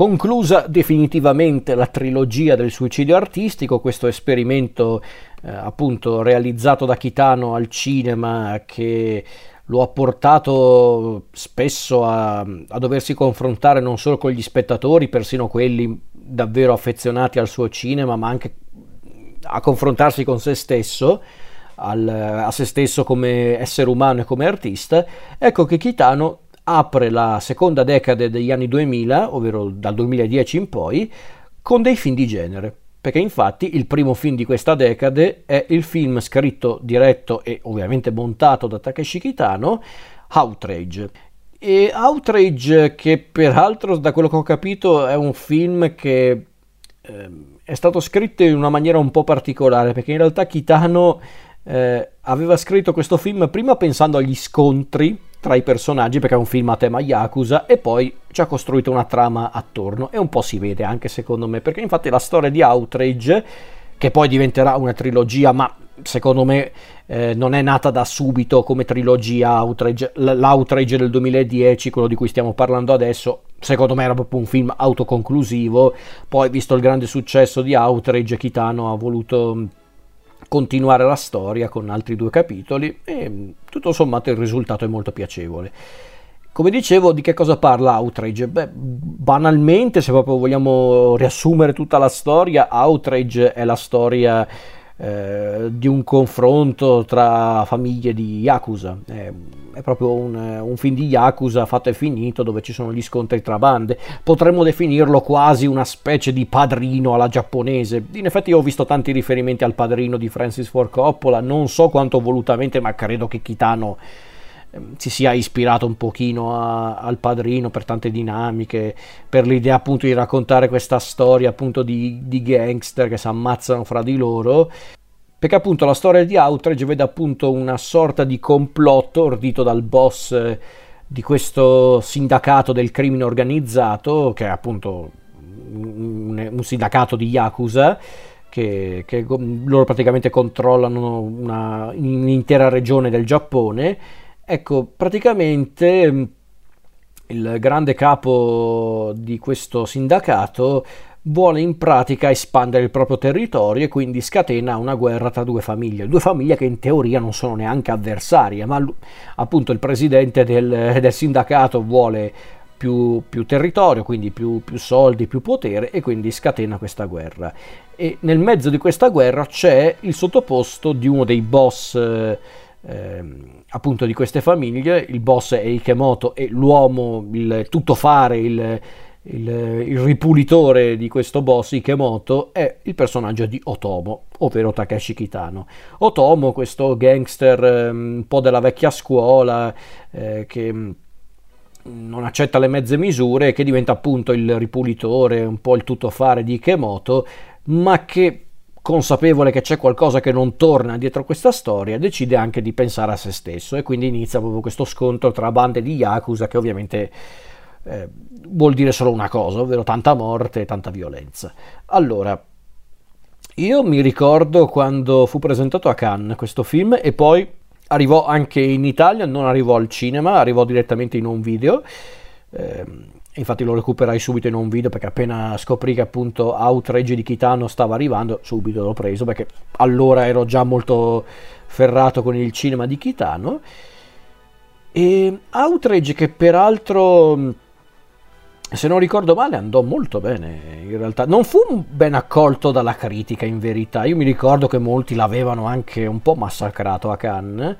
conclusa definitivamente la trilogia del suicidio artistico, questo esperimento eh, appunto realizzato da Kitano al cinema che lo ha portato spesso a, a, doversi confrontare non solo con gli spettatori, persino quelli davvero affezionati al suo cinema, ma anche a confrontarsi con se stesso, al, a se stesso come essere umano e come artista. Ecco che Kitano apre la seconda decade degli anni 2000, ovvero dal 2010 in poi, con dei film di genere. Perché infatti il primo film di questa decade è il film scritto, diretto e ovviamente montato da Takeshi Kitano, Outrage. E Outrage, che peraltro da quello che ho capito è un film che eh, è stato scritto in una maniera un po' particolare, perché in realtà Kitano eh, aveva scritto questo film prima pensando agli scontri tra i personaggi perché è un film a tema Yakuza e poi ci ha costruito una trama attorno. E un po' si vede anche secondo me perché infatti la storia di Outrage che poi diventerà una trilogia ma secondo me eh, non è nata da subito come trilogia Outrage, l'Outrage del 2010 quello di cui stiamo parlando adesso secondo me era proprio un film autoconclusivo. Poi visto il grande successo di Outrage Kitano ha voluto continuare la storia con altri due capitoli e tutto sommato il risultato è molto piacevole. Come dicevo, di che cosa parla Outrage? Beh, banalmente, se proprio vogliamo riassumere tutta la storia, Outrage è la storia eh, di un confronto tra famiglie di Yakuza. È, è proprio un, un, film di Yakuza fatto e finito dove ci sono gli scontri tra bande. Potremmo definirlo quasi una specie di padrino alla giapponese. In effetti ho visto tanti riferimenti al padrino di Francis Ford Coppola, non so quanto volutamente, ma credo che Kitano si sia ispirato un pochino a, al padrino per tante dinamiche, per l'idea appunto di raccontare questa storia appunto di, di gangster che si ammazzano fra di loro perché appunto la storia di Outrage vede appunto una sorta di complotto ordito dal boss eh, di questo sindacato del crimine organizzato, che è appunto un, un sindacato di Yakuza, che, che, loro praticamente controllano una, un'intera regione del Giappone. Ecco, praticamente mm, il grande capo di questo sindacato vuole in pratica espandere il proprio territorio e quindi scatena una guerra tra due famiglie, due famiglie che in teoria non sono neanche avversarie, ma appunto il presidente del, del sindacato vuole più, più, territorio, quindi più, più, soldi, più potere e quindi scatena questa guerra. E nel mezzo di questa guerra c'è il sottoposto di uno dei boss eh, appunto di queste famiglie, il boss è Ikemoto e l'uomo, il tuttofare, il, il, il, ripulitore di questo boss Ikemoto è il personaggio di Otomo, ovvero Takeshi Kitano. Otomo, questo gangster eh, un po' della vecchia scuola eh, che mm, non accetta le mezze misure, che diventa appunto il ripulitore, un po' il tuttofare di Ikemoto, ma che consapevole che c'è qualcosa che non torna dietro questa storia, decide anche di pensare a se stesso e quindi inizia proprio questo scontro tra bande di Yakuza che ovviamente eh, vuol dire solo una cosa, ovvero tanta morte e tanta violenza. Allora, io mi ricordo quando fu presentato a Cannes questo film e poi arrivò anche in Italia, non arrivò al cinema, arrivò direttamente in un video. Eh, infatti lo recuperai subito in un video perché appena scoprì che appunto Outrage di Kitano stava arrivando, subito l'ho preso perché allora ero già molto ferrato con il cinema di Kitano. E Outrage che peraltro se non ricordo male andò molto bene in realtà non fu ben accolto dalla critica in verità io mi ricordo che molti l'avevano anche un po' massacrato a Cannes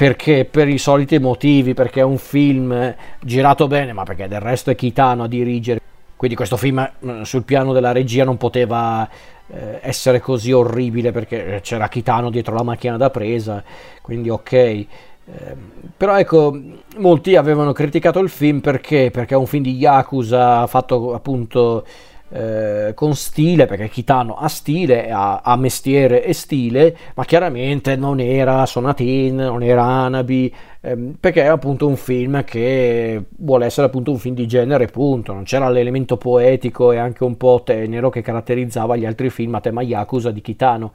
perché per i soliti motivi perché è un film girato bene ma perché del resto è Kitano a dirigere quindi questo film mm, sul piano della regia non poteva eh, essere così orribile perché c'era Kitano dietro la macchina da presa quindi ok Ehm, però ecco, molti avevano criticato il film perché? Perché è un film di Yakuza fatto appunto eh, con stile, perché Kitano ha stile, ha, ha, mestiere e stile, ma chiaramente non era Sonatin, non era Anabi, ehm, perché è appunto un film che vuole essere appunto un film di genere, punto. Non c'era l'elemento poetico e anche un po' tenero che caratterizzava gli altri film a tema Yakuza di Kitano.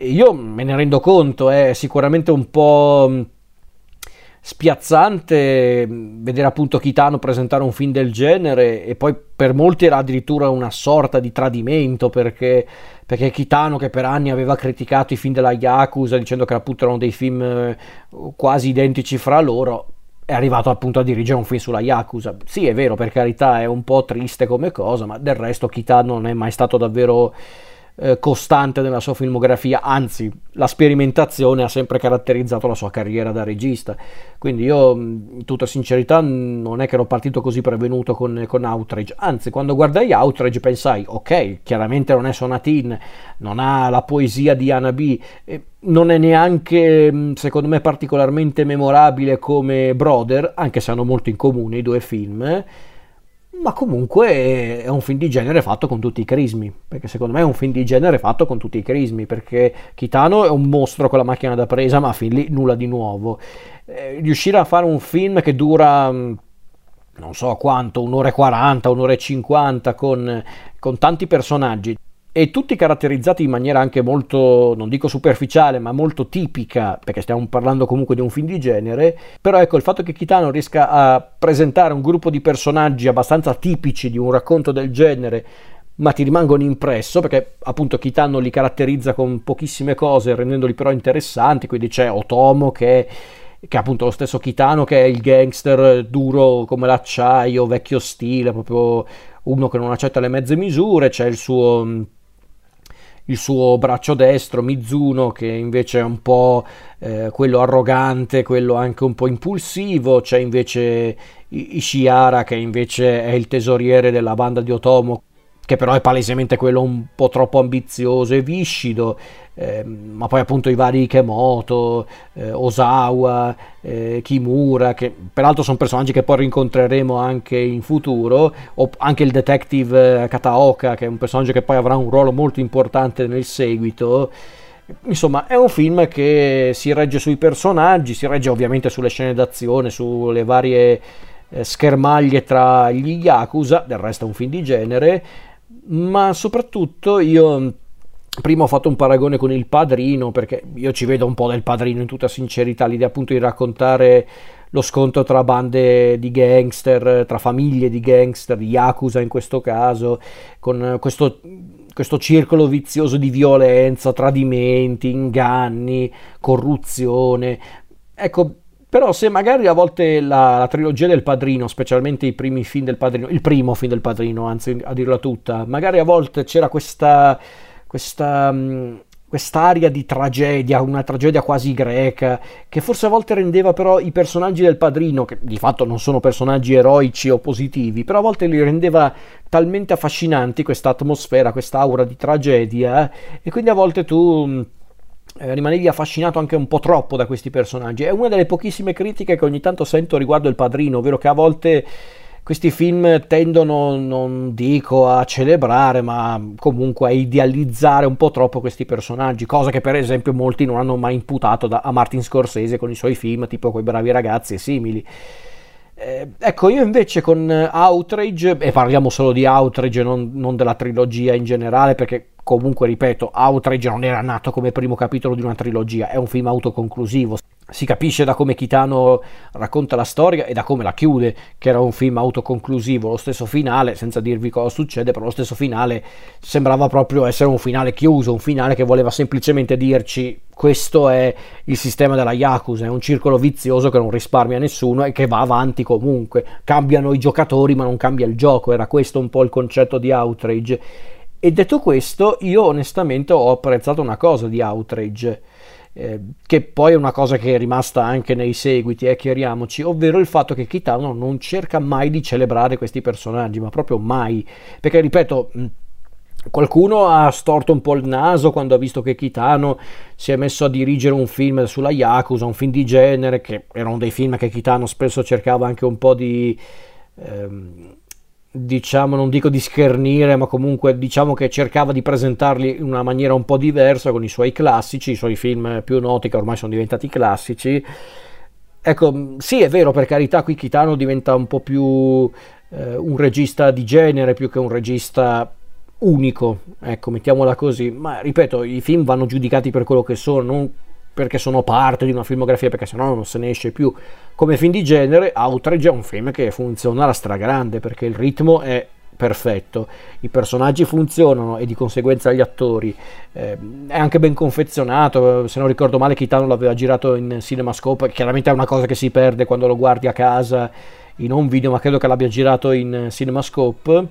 Io me ne rendo conto, è sicuramente un po' spiazzante vedere appunto Kitano presentare un film del genere e poi per molti era addirittura una sorta di tradimento perché, perché Kitano che per anni aveva criticato i film della Yakuza dicendo che appunto erano dei film eh, quasi identici fra loro è arrivato appunto a dirigere un film sulla Yakuza. Sì, è vero, per carità, è un po' triste come cosa, ma del resto Kitano non è mai stato davvero eh, costante nella sua filmografia, anzi la sperimentazione ha sempre caratterizzato la sua carriera da regista. Quindi io, in tutta sincerità, non è che ero partito così prevenuto con, con Outrage, anzi quando guardai Outrage pensai, ok, chiaramente non è Sonatin, non ha la poesia di Anna B, non è neanche, secondo me, particolarmente memorabile come Brother, anche se hanno molto in comune i due film. Ma comunque è un film di genere fatto con tutti i crismi, perché secondo me è un film di genere fatto con tutti i crismi, perché Kitano è un mostro con la macchina da presa, ma fin lì nulla di nuovo. Eh, riuscire a fare un film che dura mm, non so quanto, un'ora e 40, un'ora e 50 con, con tanti personaggi, e tutti caratterizzati in maniera anche molto, non dico superficiale, ma molto tipica, perché stiamo parlando comunque di un film di genere, però ecco il fatto che Kitano riesca a presentare un gruppo di personaggi abbastanza tipici di un racconto del genere, ma ti rimangono impresso, perché appunto Kitano li caratterizza con pochissime cose, rendendoli però interessanti, quindi c'è Otomo che è che è appunto lo stesso Kitano che è il gangster duro come l'acciaio, vecchio stile, proprio uno che non accetta le mezze misure, c'è il suo il suo braccio destro, Mizuno, che invece è un po' eh, quello arrogante, quello anche un po' impulsivo, c'è invece Ishihara che invece è il tesoriere della banda di Otomo, che però è palesemente quello un po' troppo ambizioso e viscido, eh, ma poi appunto i vari Ikemoto, eh, Osawa, eh, Kimura, che peraltro sono personaggi che poi rincontreremo anche in futuro, o anche il detective eh, Kataoka, che è un personaggio che poi avrà un ruolo molto importante nel seguito. Insomma, è un film che si regge sui personaggi, si regge ovviamente sulle scene d'azione, sulle varie eh, schermaglie tra gli Yakuza, del resto è un film di genere, ma soprattutto io prima ho fatto un paragone con il padrino perché io ci vedo un po' del padrino in tutta sincerità l'idea appunto di raccontare lo scontro tra bande di gangster tra famiglie di gangster yakuza in questo caso con questo, questo circolo vizioso di violenza tradimenti inganni corruzione. Ecco però se magari a volte la, la, trilogia del padrino, specialmente i primi film del padrino, il primo film del padrino, anzi a dirla tutta, magari a volte c'era questa, questa, mm, quest'aria di tragedia, una tragedia quasi greca, che forse a volte rendeva però i personaggi del padrino, che di fatto non sono personaggi eroici o positivi, però a volte li rendeva talmente affascinanti questa atmosfera, questa aura di tragedia, eh, e quindi a volte tu mm, eh, rimanevi affascinato anche un po' troppo da questi personaggi. È una delle pochissime critiche che ogni tanto sento riguardo il padrino, ovvero che a volte questi film tendono, non dico a celebrare, ma comunque a idealizzare un po' troppo questi personaggi, cosa che per esempio molti non hanno mai imputato da, a Martin Scorsese con i suoi film, tipo quei bravi ragazzi e simili. Eh, ecco, io invece con Outrage, e parliamo solo di Outrage, non, non della trilogia in generale, perché comunque, ripeto, Outrage non era nato come primo capitolo di una trilogia, è un film autoconclusivo. Si capisce da come Kitano racconta la storia e da come la chiude, che era un film autoconclusivo. Lo stesso finale, senza dirvi cosa succede, però lo stesso finale sembrava proprio essere un finale chiuso, un finale che voleva semplicemente dirci questo è il sistema della Yakuza, è un circolo vizioso che non risparmia nessuno e che va avanti comunque. Cambiano i giocatori ma non cambia il gioco, era questo un po' il concetto di Outrage e detto questo, io onestamente ho apprezzato una cosa di Outrage, eh, che poi è una cosa che è rimasta anche nei seguiti, eh, chiariamoci, ovvero il fatto che Kitano non cerca mai di celebrare questi personaggi, ma proprio mai. Perché, ripeto, Qualcuno ha storto un po' il naso quando ha visto che Kitano si è messo a dirigere un film sulla Yakuza, un film di genere, che erano dei film che Kitano spesso cercava anche un po' di... Ehm, diciamo, non dico di schernire, ma comunque diciamo che cercava di presentarli in una maniera un po' diversa con i suoi classici, i suoi film più noti che ormai sono diventati classici. Ecco, sì, è vero, per carità, qui Kitano diventa un po' più eh, un regista di genere più che un regista unico, ecco, mettiamola così, ma ripeto, i film vanno giudicati per quello che sono, non perché sono parte di una filmografia, perché sennò non se ne esce più. Come film di genere, Outrage è un film che funziona alla stragrande, perché il ritmo è perfetto, i personaggi funzionano e di conseguenza gli attori, eh, è anche ben confezionato, se non ricordo male Kitano l'aveva girato in CinemaScope, chiaramente è una cosa che si perde quando lo guardi a casa in un video, ma credo che l'abbia girato in CinemaScope.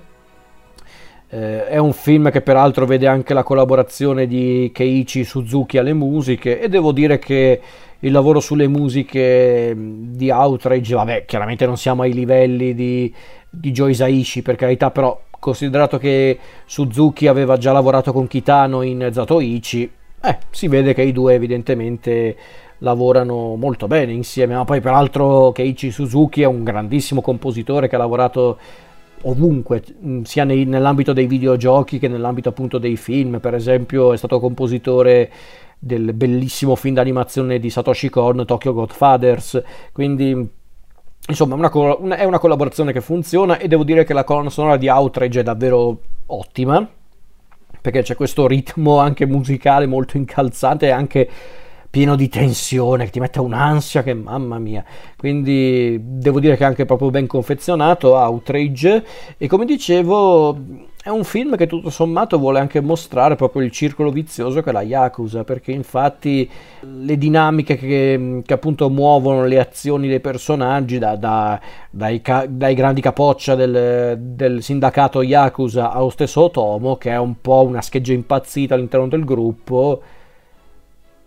Eh, è un film che peraltro vede anche la collaborazione di Keiichi Suzuki alle musiche e devo dire che il lavoro sulle musiche di Outrage, vabbè, chiaramente non siamo ai livelli di di Joe Isaishi per carità, però considerato che Suzuki aveva già lavorato con Kitano in Zatoichi, eh, si vede che i due evidentemente lavorano molto bene insieme, ma poi peraltro Keiichi Suzuki è un grandissimo compositore che ha lavorato ovunque, mm, sia nei, nell'ambito dei videogiochi che nell'ambito appunto dei film, per esempio è stato compositore del bellissimo film d'animazione di Satoshi Kon, Tokyo Godfathers, quindi Insomma, una, una, è una collaborazione che funziona e devo dire che la colonna sonora di Outrage è davvero ottima, perché c'è questo ritmo anche musicale molto incalzante e anche pieno di tensione che ti mette un'ansia che mamma mia. Quindi devo dire che è anche proprio ben confezionato, Outrage e come dicevo è un film che tutto sommato vuole anche mostrare proprio il circolo vizioso che è la Yakuza, perché infatti le dinamiche che, che appunto muovono le azioni dei personaggi, da, da, dai, dai, grandi capoccia del, del, sindacato Yakuza allo stesso Otomo, che è un po' una scheggia impazzita all'interno del gruppo,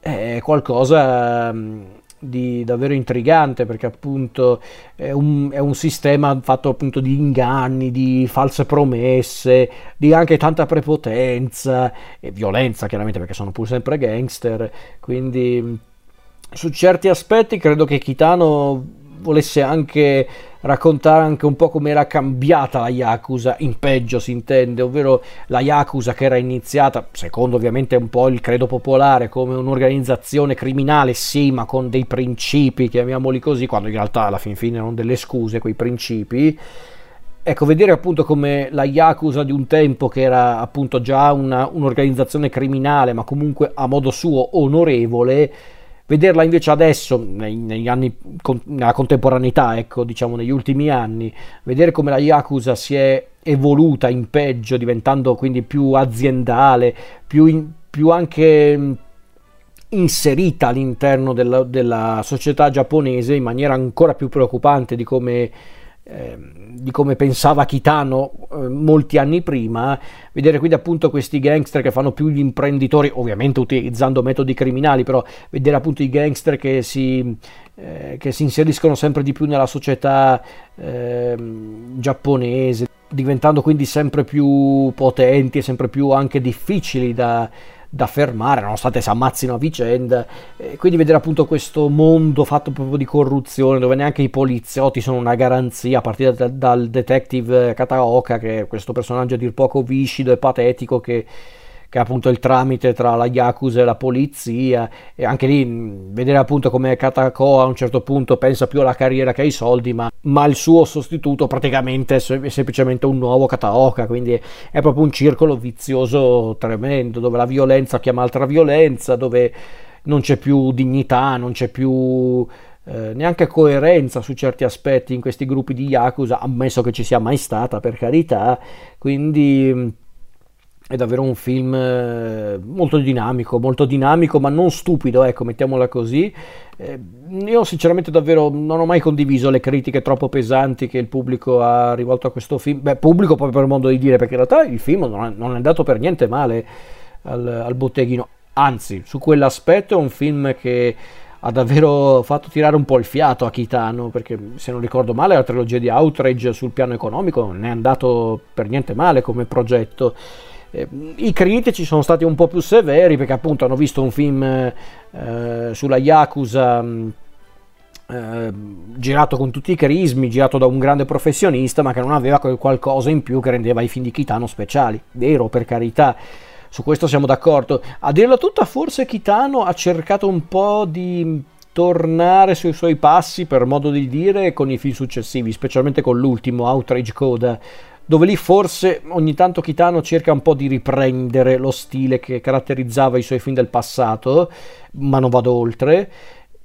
è qualcosa di davvero intrigante perché appunto è un, è un, sistema fatto appunto di inganni, di false promesse, di anche tanta prepotenza e violenza chiaramente perché sono pur sempre gangster, quindi su certi aspetti credo che Kitano volesse anche raccontare anche un po' come era cambiata la Yakuza, in peggio si intende, ovvero la Yakuza che era iniziata, secondo ovviamente un po' il credo popolare, come un'organizzazione criminale, sì, ma con dei principi, chiamiamoli così, quando in realtà alla fin fine erano delle scuse quei principi. Ecco, vedere appunto come la Yakuza di un tempo, che era appunto già una, un'organizzazione criminale, ma comunque a modo suo onorevole, Vederla invece adesso, negli anni, nella contemporaneità, ecco, diciamo negli ultimi anni, vedere come la Yakuza si è evoluta in peggio, diventando quindi più aziendale, più, in, più anche inserita all'interno della, della società giapponese in maniera ancora più preoccupante di come Ehm, di come pensava Kitano eh, molti anni prima, vedere quindi appunto questi gangster che fanno più gli imprenditori, ovviamente utilizzando metodi criminali, però vedere appunto i gangster che si, eh, che si inseriscono sempre di più nella società eh, giapponese, diventando quindi sempre più potenti e sempre più anche difficili da, da fermare, nonostante si ammazzino a vicenda. E quindi vedere appunto questo mondo fatto proprio di corruzione, dove neanche i poliziotti sono una garanzia, a partire da, dal detective Kataoka, che è questo personaggio a dir poco viscido e patetico che che è appunto il tramite tra la Yakuza e la polizia e anche lì vedere appunto come Katako a un certo punto pensa più alla carriera che ai soldi ma, ma il suo sostituto praticamente è semplicemente un nuovo Kataoka quindi è proprio un circolo vizioso tremendo dove la violenza chiama altra violenza dove non c'è più dignità non c'è più eh, neanche coerenza su certi aspetti in questi gruppi di Yakuza ammesso che ci sia mai stata per carità. Quindi è davvero un film eh, molto dinamico, molto dinamico, ma non stupido, ecco, mettiamola così. Eh, io sinceramente davvero non ho mai condiviso le critiche troppo pesanti che il pubblico ha rivolto a questo film. Beh, pubblico proprio per modo di dire, perché in realtà il film non è, andato per niente male al, al botteghino. Anzi, su quell'aspetto è un film che ha davvero fatto tirare un po' il fiato a Kitano, perché se non ricordo male la trilogia di Outrage sul piano economico non è andato per niente male come progetto. Eh, I critici sono stati un po' più severi perché appunto hanno visto un film eh, sulla Yakuza mm, eh, girato con tutti i crismi, girato da un grande professionista ma che non aveva quel qualcosa in più che rendeva i film di Kitano speciali. Vero, per carità, su questo siamo d'accordo. A dirla tutta, forse Kitano ha cercato un po' di tornare sui suoi passi, per modo di dire, con i film successivi, specialmente con l'ultimo, Outrage Coda dove lì forse ogni tanto Kitano cerca un po' di riprendere lo stile che caratterizzava i suoi film del passato, ma non vado oltre.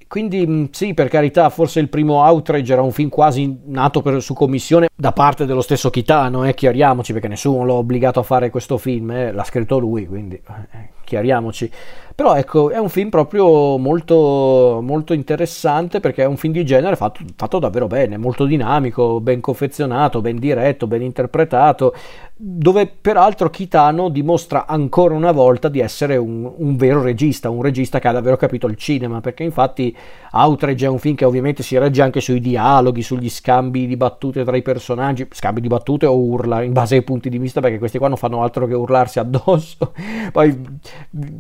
quindi mm, sì, per carità, forse il primo Outrage era un film quasi nato per, su commissione da parte dello stesso Kitano, eh, chiariamoci, perché nessuno l'ha obbligato a fare questo film, eh, l'ha scritto lui, quindi eh, chiariamoci. Però ecco, è un film proprio molto, molto interessante perché è un film di genere fatto, fatto davvero bene, molto dinamico, ben confezionato, ben diretto, ben interpretato, dove peraltro Kitano dimostra ancora una volta di essere un, un, vero regista, un regista che ha davvero capito il cinema, perché infatti Outrage è un film che ovviamente si regge anche sui dialoghi, sugli scambi di battute tra i personaggi, scambi di battute o urla, in base ai punti di vista, perché questi qua non fanno altro che urlarsi addosso. Poi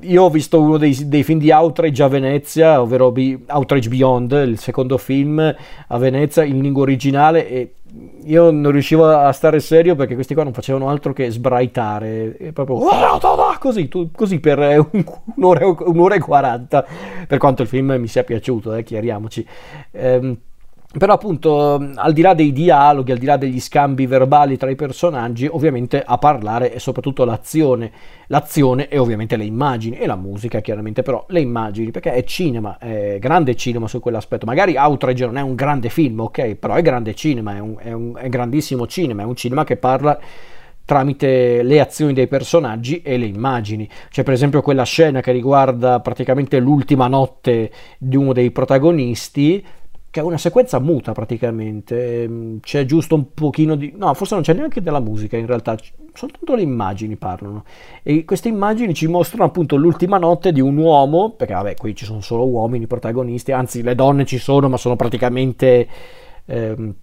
io ho visto uno dei, dei film di Outrage a Venezia, ovvero Outrage Beyond, il secondo film a Venezia in lingua originale e io non riuscivo a stare serio perché questi qua non facevano altro che sbraitare, e proprio così, così per un'ora, un'ora e quaranta, per quanto il film mi sia piaciuto, eh, chiariamoci. Ehm, però appunto al di là dei dialoghi, al di là degli scambi verbali tra i personaggi, ovviamente a parlare è soprattutto l'azione, l'azione e ovviamente le immagini e la musica chiaramente, però le immagini, perché è cinema, è grande cinema su quell'aspetto, magari Outrage non è un grande film, ok, però è grande cinema, è un, è un è grandissimo cinema, è un cinema che parla tramite le azioni dei personaggi e le immagini. C'è per esempio quella scena che riguarda praticamente l'ultima notte di uno dei protagonisti, che è una sequenza muta praticamente, ehm, c'è giusto un pochino di... no, forse non c'è neanche della musica in realtà, soltanto le immagini parlano. E queste immagini ci mostrano appunto l'ultima notte di un uomo, perché vabbè, qui ci sono solo uomini protagonisti, anzi le donne ci sono, ma sono praticamente... Ehm,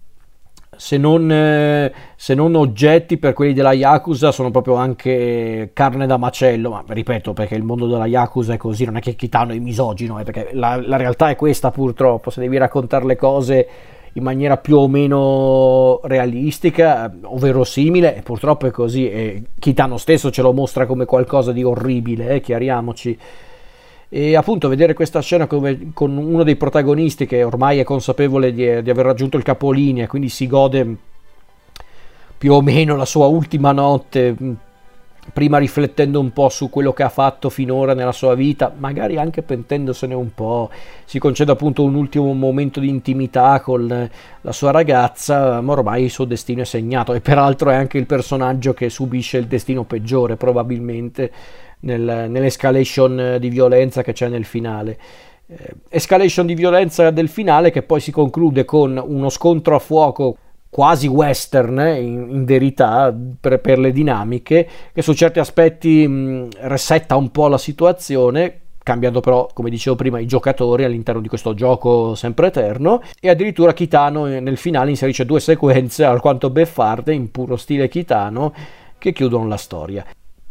se non, eh, se non, oggetti per quelli della Yakuza sono proprio anche carne da macello, ma ripeto perché il mondo della Yakuza è così, non è che Kitano è misogino, eh, perché la, la, realtà è questa purtroppo, se devi raccontare le cose in maniera più o meno realistica o verosimile, purtroppo è così, e Kitano stesso ce lo mostra come qualcosa di orribile, eh, chiariamoci e appunto vedere questa scena come, con uno dei protagonisti che ormai è consapevole di, di aver raggiunto il capolinea, quindi si gode più o meno la sua ultima notte, prima riflettendo un po' su quello che ha fatto finora nella sua vita, magari anche pentendosene un po', si concede appunto un ultimo momento di intimità con la sua ragazza, ma ormai il suo destino è segnato e peraltro è anche il personaggio che subisce il destino peggiore probabilmente nel, nell'escalation di violenza che c'è nel finale. Eh, escalation di violenza del finale che poi si conclude con uno scontro a fuoco quasi western eh, in, in verità per, per, le dinamiche che su certi aspetti mh, resetta un po' la situazione cambiando però come dicevo prima i giocatori all'interno di questo gioco sempre eterno e addirittura Kitano eh, nel finale inserisce due sequenze alquanto beffarde in puro stile Kitano che chiudono la storia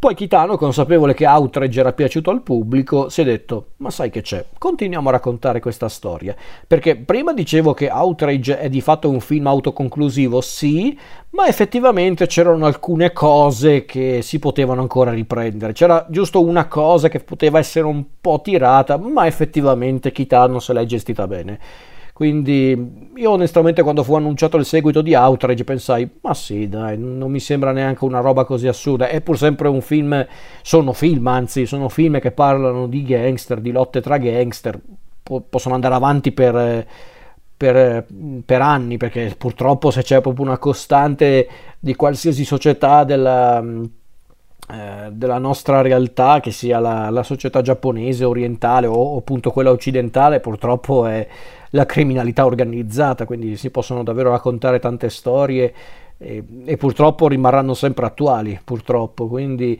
poi Kitano, consapevole che Outrage era piaciuto al pubblico, si è detto: Ma sai che c'è? Continuiamo a raccontare questa storia. Perché prima dicevo che Outrage è di fatto un film autoconclusivo, sì, ma effettivamente c'erano alcune cose che si potevano ancora riprendere. C'era giusto una cosa che poteva essere un po' tirata, ma effettivamente Kitano se l'è gestita bene. Quindi io onestamente quando fu annunciato il seguito di Outrage pensai, ma sì dai, non mi sembra neanche una roba così assurda, è pur sempre un film, sono film anzi, sono film che parlano di gangster, di lotte tra gangster, po- possono andare avanti per... Per, per, anni, perché purtroppo se c'è proprio una costante di qualsiasi società della, eh, della nostra realtà, che sia la, la società giapponese, orientale o, appunto quella occidentale, purtroppo è la criminalità organizzata, quindi si possono davvero raccontare tante storie e, e purtroppo rimarranno sempre attuali, purtroppo, quindi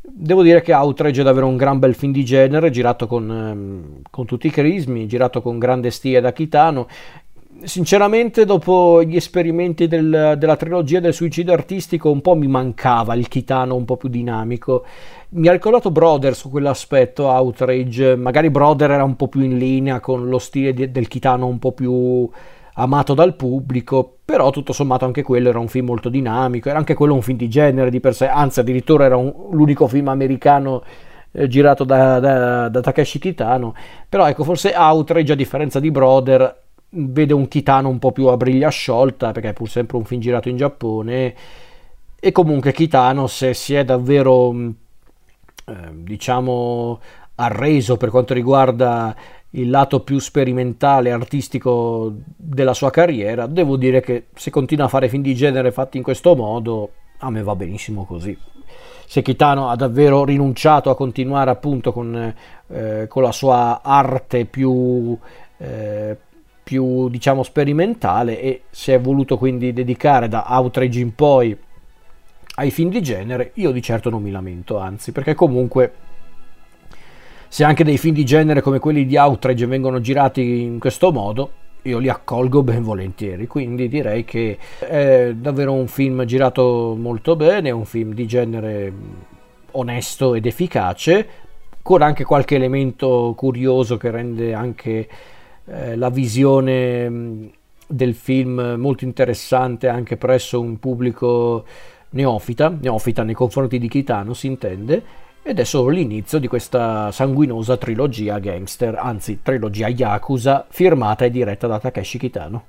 devo dire che Outrage è davvero un gran bel film di genere, girato con, ehm, con tutti i crismi, girato con grande stile da Kitano sinceramente dopo gli esperimenti del, della trilogia del suicidio artistico un po' mi mancava il Kitano un po' più dinamico. Mi ha ricordato Brother su quell'aspetto Outrage. Magari Brother era un po' più in linea con lo stile di, del Kitano un po' più amato dal pubblico però tutto sommato anche quello era un film molto dinamico. Era anche quello un film di genere di per sé anzi addirittura era un, l'unico film americano eh, girato da, da, da Takeshi Kitano. Però ecco forse Outrage a differenza di Brother vede un Kitano un po' più a briglia sciolta perché è pur sempre un film girato in Giappone e comunque Kitano se si è davvero eh, diciamo arreso per quanto riguarda il lato più sperimentale, artistico della sua carriera, devo dire che se continua a fare film di genere fatti in questo modo, a me va benissimo così. Se Kitano ha davvero rinunciato a continuare appunto con, eh, con la sua arte più, eh, più diciamo sperimentale e si è voluto quindi dedicare da Outrage in poi ai film di genere, io di certo non mi lamento, anzi, perché comunque se anche dei film di genere come quelli di Outrage vengono girati in questo modo, io li accolgo ben volentieri, quindi direi che è davvero un film girato molto bene, un film di genere onesto ed efficace, con anche qualche elemento curioso che rende anche eh, la visione mm, del film molto interessante anche presso un pubblico neofita, neofita nei confronti di Kitano si intende, ed è solo l'inizio di questa sanguinosa trilogia gangster, anzi trilogia Yakuza, firmata e diretta da Takeshi Kitano.